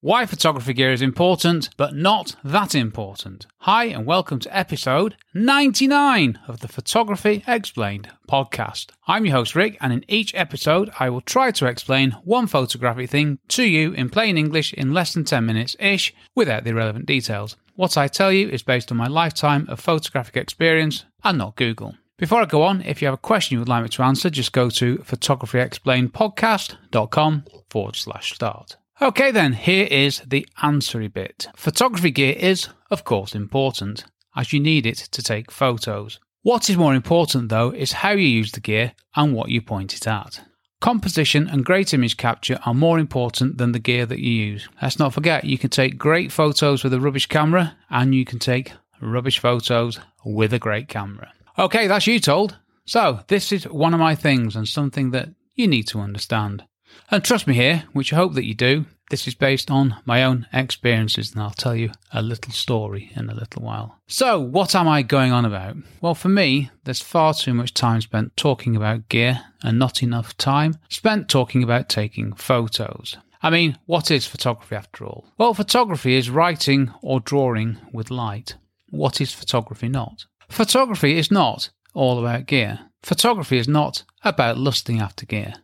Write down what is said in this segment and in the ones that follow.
Why photography gear is important, but not that important. Hi, and welcome to episode 99 of the Photography Explained podcast. I'm your host, Rick, and in each episode, I will try to explain one photographic thing to you in plain English in less than 10 minutes ish without the irrelevant details. What I tell you is based on my lifetime of photographic experience and not Google. Before I go on, if you have a question you would like me to answer, just go to photographyexplainedpodcast.com forward slash start. Okay, then, here is the answery bit. Photography gear is, of course, important, as you need it to take photos. What is more important, though, is how you use the gear and what you point it at. Composition and great image capture are more important than the gear that you use. Let's not forget, you can take great photos with a rubbish camera, and you can take rubbish photos with a great camera. Okay, that's you told. So, this is one of my things and something that you need to understand. And trust me here, which I hope that you do, this is based on my own experiences, and I'll tell you a little story in a little while. So, what am I going on about? Well, for me, there's far too much time spent talking about gear and not enough time spent talking about taking photos. I mean, what is photography after all? Well, photography is writing or drawing with light. What is photography not? Photography is not all about gear. Photography is not about lusting after gear.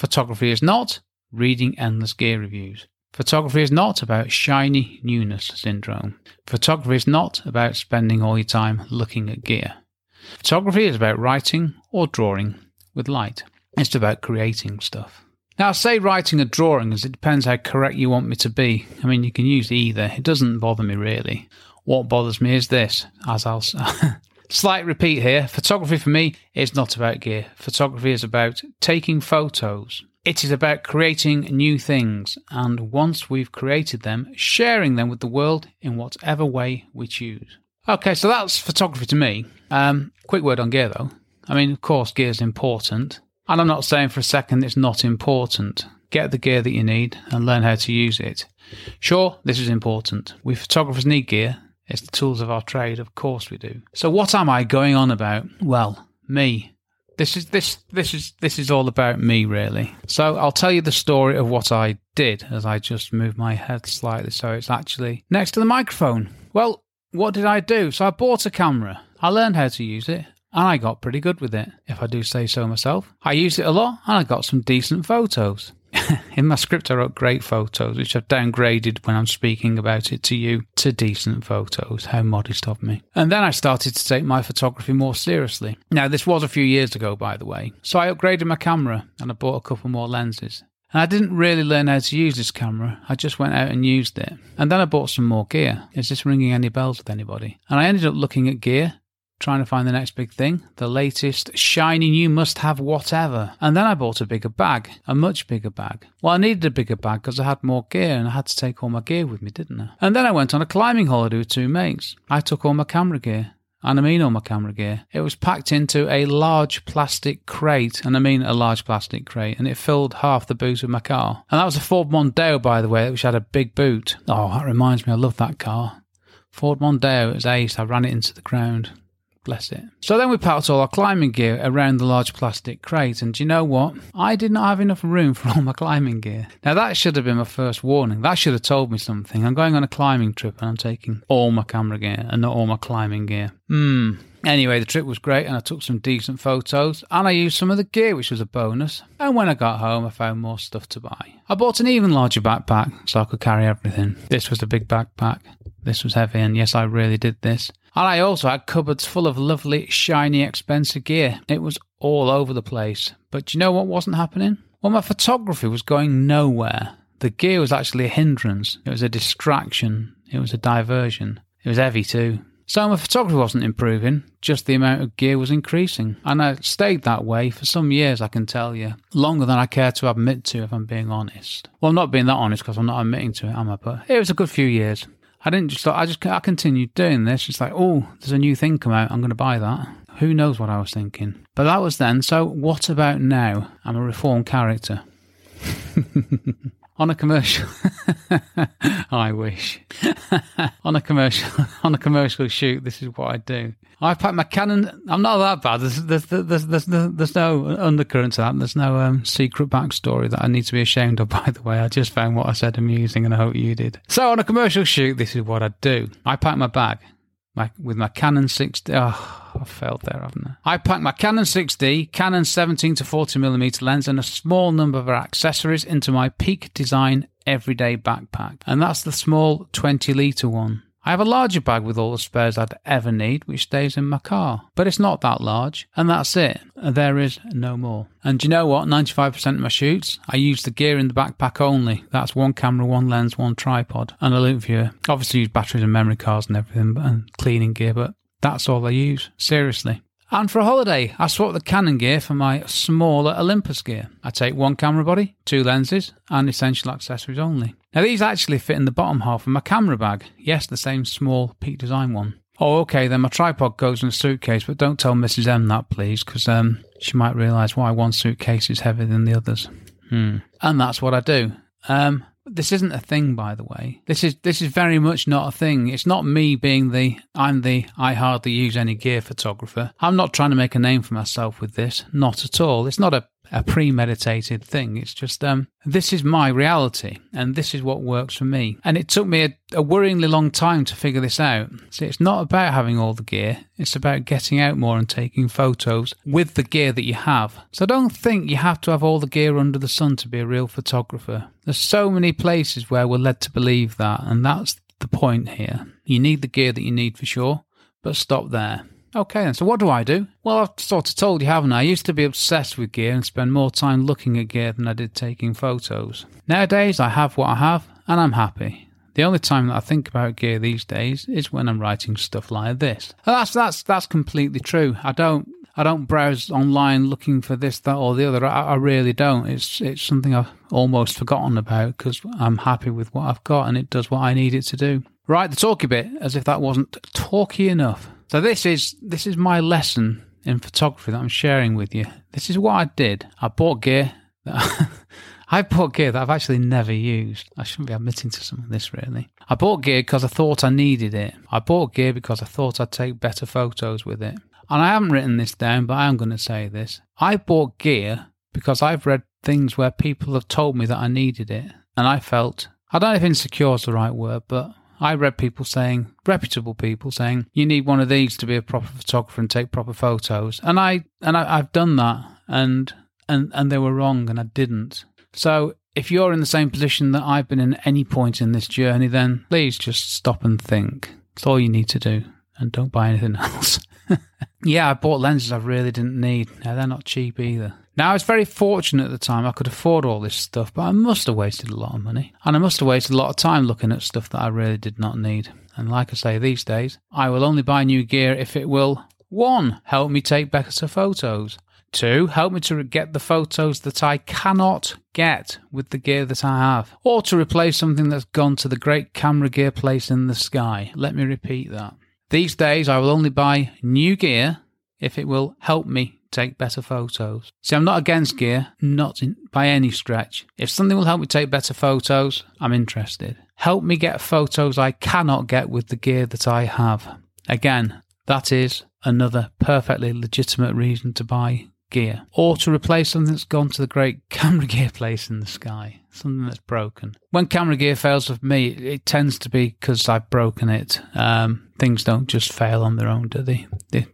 Photography is not reading endless gear reviews. Photography is not about shiny newness syndrome. Photography is not about spending all your time looking at gear. Photography is about writing or drawing with light. It's about creating stuff. Now, I say writing or drawing as it depends how correct you want me to be. I mean, you can use either. It doesn't bother me really. What bothers me is this, as I'll slight repeat here. Photography for me is not about gear. Photography is about taking photos it is about creating new things, and once we've created them, sharing them with the world in whatever way we choose. Okay, so that's photography to me. Um, quick word on gear though. I mean, of course, gear is important, and I'm not saying for a second it's not important. Get the gear that you need and learn how to use it. Sure, this is important. We photographers need gear. It's the tools of our trade, of course we do. So, what am I going on about? Well, me. This is this this is this is all about me really. So I'll tell you the story of what I did as I just moved my head slightly so it's actually next to the microphone. Well, what did I do? So I bought a camera. I learned how to use it and I got pretty good with it, if I do say so myself. I used it a lot and I got some decent photos. in my script, I wrote great photos, which I've downgraded when I'm speaking about it to you to decent photos. How modest of me. And then I started to take my photography more seriously. Now, this was a few years ago, by the way. So I upgraded my camera and I bought a couple more lenses. And I didn't really learn how to use this camera. I just went out and used it. And then I bought some more gear. Is this ringing any bells with anybody? And I ended up looking at gear trying to find the next big thing, the latest shiny new must have whatever. And then I bought a bigger bag, a much bigger bag. Well, I needed a bigger bag because I had more gear and I had to take all my gear with me, didn't I? And then I went on a climbing holiday with two mates. I took all my camera gear. And I mean all my camera gear. It was packed into a large plastic crate, and I mean a large plastic crate, and it filled half the boot of my car. And that was a Ford Mondeo, by the way, which had a big boot. Oh, that reminds me, I love that car. Ford Mondeo, it was ace. I ran it into the ground. Bless it. So then we packed all our climbing gear around the large plastic crate, and you know what? I did not have enough room for all my climbing gear. Now that should have been my first warning. That should have told me something. I'm going on a climbing trip and I'm taking all my camera gear and not all my climbing gear. Hmm. Anyway, the trip was great and I took some decent photos and I used some of the gear, which was a bonus. And when I got home, I found more stuff to buy. I bought an even larger backpack so I could carry everything. This was the big backpack. This was heavy, and yes, I really did this. And I also had cupboards full of lovely, shiny, expensive gear. It was all over the place. But do you know what wasn't happening? Well, my photography was going nowhere. The gear was actually a hindrance. It was a distraction. It was a diversion. It was heavy too. So my photography wasn't improving, just the amount of gear was increasing. And I stayed that way for some years, I can tell you. Longer than I care to admit to, if I'm being honest. Well, I'm not being that honest because I'm not admitting to it, am I? But it was a good few years. I didn't just, I just, I continued doing this. It's like, oh, there's a new thing come out. I'm going to buy that. Who knows what I was thinking? But that was then. So what about now? I'm a reformed character. on a commercial I wish on a commercial on a commercial shoot this is what I do I pack my Canon. I'm not that bad. There's, there's, there's, there's, there's no undercurrent to that. There's no um, secret backstory that I need to be ashamed of, by the way. I just found what I said amusing and I hope you did. So, on a commercial shoot, this is what I do I pack my bag my, with my Canon 6D. Oh, I failed there, haven't I? I packed my Canon 6D, Canon 17 to 40mm lens, and a small number of accessories into my Peak Design everyday backpack. And that's the small 20 litre one. I have a larger bag with all the spares I'd ever need, which stays in my car. But it's not that large, and that's it. There is no more. And you know what? 95% of my shoots, I use the gear in the backpack only. That's one camera, one lens, one tripod, and a loupe viewer. Obviously, use batteries and memory cards and everything, and cleaning gear, but that's all I use. Seriously. And for a holiday, I swap the Canon gear for my smaller Olympus gear. I take one camera body, two lenses, and essential accessories only. Now, these actually fit in the bottom half of my camera bag. Yes, the same small Peak Design one. Oh, okay, then my tripod goes in a suitcase, but don't tell Mrs. M that, please, because um, she might realise why one suitcase is heavier than the others. Hmm. And that's what I do. Um, this isn't a thing, by the way. This is this is very much not a thing. It's not me being the I'm the I hardly use any gear photographer. I'm not trying to make a name for myself with this. Not at all. It's not a a premeditated thing. It's just um, this is my reality, and this is what works for me. And it took me a, a, worryingly long time to figure this out. See, it's not about having all the gear; it's about getting out more and taking photos with the gear that you have. So don't think you have to have all the gear under the sun to be a real photographer. There's so many places where we're led to believe that, and that's the point here. You need the gear that you need for sure, but stop there. Okay, then. So what do I do? Well, I've sort of told you, haven't I? I used to be obsessed with gear and spend more time looking at gear than I did taking photos. Nowadays, I have what I have, and I'm happy. The only time that I think about gear these days is when I'm writing stuff like this. That's that's that's completely true. I don't I don't browse online looking for this, that, or the other. I, I really don't. It's it's something I've almost forgotten about because I'm happy with what I've got and it does what I need it to do. Right, the talky bit, as if that wasn't talky enough. So this is this is my lesson in photography that I'm sharing with you. This is what I did. I bought gear. I bought gear that I've actually never used. I shouldn't be admitting to some of this really. I bought gear because I thought I needed it. I bought gear because I thought I'd take better photos with it. And I haven't written this down, but I am going to say this. I bought gear because I've read things where people have told me that I needed it. And I felt, I don't know if insecure is the right word, but I read people saying, reputable people saying, you need one of these to be a proper photographer and take proper photos. And I and I, I've done that, and and and they were wrong, and I didn't. So if you're in the same position that I've been in any point in this journey, then please just stop and think. It's all you need to do, and don't buy anything else. yeah, I bought lenses I really didn't need. Now they're not cheap either. Now, I was very fortunate at the time I could afford all this stuff, but I must have wasted a lot of money. And I must have wasted a lot of time looking at stuff that I really did not need. And like I say, these days, I will only buy new gear if it will 1. Help me take better photos. 2. Help me to get the photos that I cannot get with the gear that I have. Or to replace something that's gone to the great camera gear place in the sky. Let me repeat that. These days, I will only buy new gear if it will help me take better photos. See, I'm not against gear, not in, by any stretch. If something will help me take better photos, I'm interested. Help me get photos I cannot get with the gear that I have. Again, that is another perfectly legitimate reason to buy gear or to replace something that's gone to the great camera gear place in the sky, something that's broken. When camera gear fails for me, it tends to be because I've broken it. Um, things don't just fail on their own, do they? They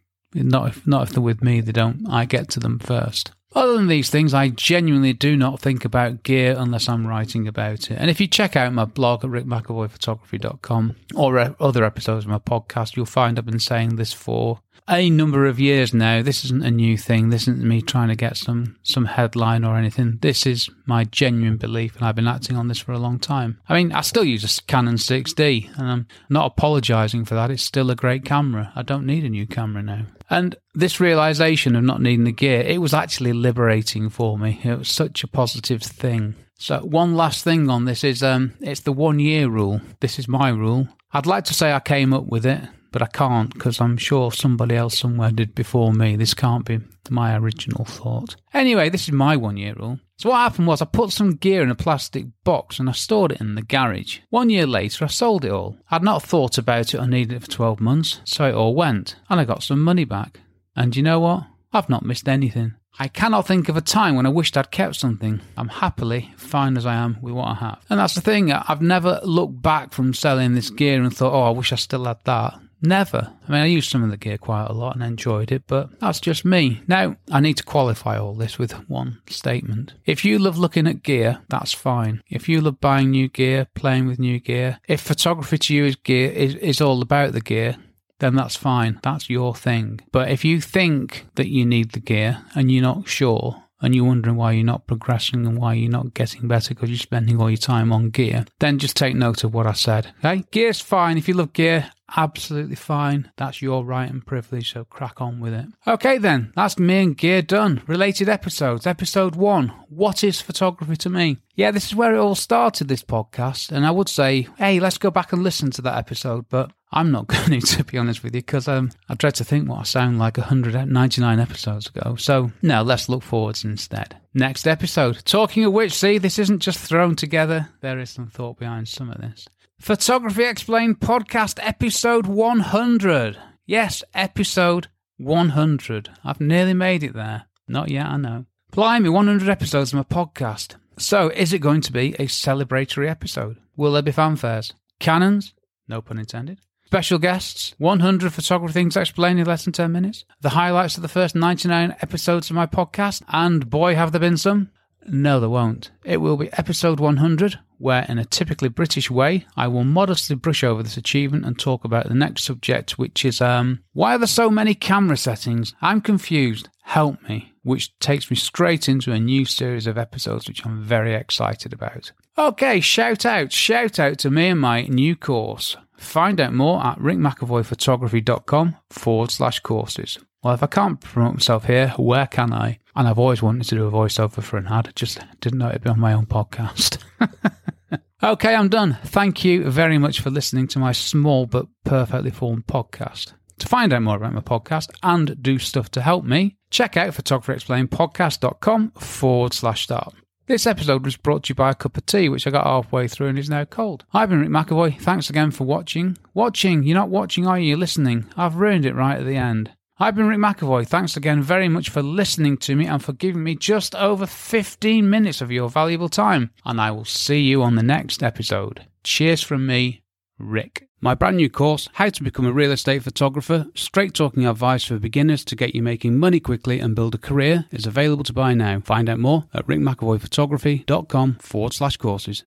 not if not if they're with me, they don't. I get to them first. Other than these things, I genuinely do not think about gear unless I'm writing about it. And if you check out my blog at rickmcavoyphotography.com or uh, other episodes of my podcast, you'll find I've been saying this for a number of years now. This isn't a new thing. This isn't me trying to get some some headline or anything. This is my genuine belief, and I've been acting on this for a long time. I mean, I still use a Canon 6D, and I'm not apologising for that. It's still a great camera. I don't need a new camera now. And this realization of not needing the gear, it was actually liberating for me. It was such a positive thing. So one last thing on this is um, it's the one year rule. This is my rule. I'd like to say I came up with it. But I can't because I'm sure somebody else somewhere did before me. This can't be my original thought. Anyway, this is my one year rule. So what happened was I put some gear in a plastic box and I stored it in the garage. One year later, I sold it all. I'd not thought about it or needed it for 12 months, so it all went, and I got some money back. And you know what? I've not missed anything. I cannot think of a time when I wished I'd kept something. I'm happily fine as I am with what I have. And that's the thing, I've never looked back from selling this gear and thought, oh, I wish I still had that. Never. I mean, I used some of the gear quite a lot and enjoyed it, but that's just me. Now, I need to qualify all this with one statement. If you love looking at gear, that's fine. If you love buying new gear, playing with new gear, if photography to you is gear is, is all about the gear, then that's fine. That's your thing. But if you think that you need the gear and you're not sure, and you're wondering why you're not progressing and why you're not getting better because you're spending all your time on gear, then just take note of what I said. Okay? Gear's fine. If you love gear, absolutely fine. That's your right and privilege, so crack on with it. Okay, then, that's me and gear done. Related episodes. Episode one What is photography to me? Yeah, this is where it all started, this podcast. And I would say, hey, let's go back and listen to that episode, but I'm not going to, to be honest with you, because um, I dread to think what I sound like 199 episodes ago. So, no, let's look forwards instead. Next episode. Talking of which, see, this isn't just thrown together. There is some thought behind some of this. Photography Explained podcast episode 100. Yes, episode 100. I've nearly made it there. Not yet, I know. Blimey, 100 episodes of my podcast. So, is it going to be a celebratory episode? Will there be fanfares? Cannons? No pun intended. Special guests, 100 photography things explained in less than 10 minutes, the highlights of the first 99 episodes of my podcast, and boy, have there been some. No, there won't. It will be episode 100, where, in a typically British way, I will modestly brush over this achievement and talk about the next subject, which is um, why are there so many camera settings? I'm confused. Help me. Which takes me straight into a new series of episodes, which I'm very excited about. Okay, shout out, shout out to me and my new course. Find out more at rickmcavoyphotography.com forward slash courses. Well, if I can't promote myself here, where can I? And I've always wanted to do a voiceover for an ad, I just didn't know it'd be on my own podcast. okay, I'm done. Thank you very much for listening to my small but perfectly formed podcast. To find out more about my podcast and do stuff to help me, check out photographyexplainedpodcast.com forward slash start. This episode was brought to you by a cup of tea, which I got halfway through and is now cold. I've been Rick McAvoy. Thanks again for watching. Watching? You're not watching, are you? You're listening. I've ruined it right at the end. I've been Rick McAvoy. Thanks again very much for listening to me and for giving me just over 15 minutes of your valuable time. And I will see you on the next episode. Cheers from me, Rick. My brand new course, How to Become a Real Estate Photographer, straight talking advice for beginners to get you making money quickly and build a career, is available to buy now. Find out more at rickmcavoyphotography.com forward slash courses.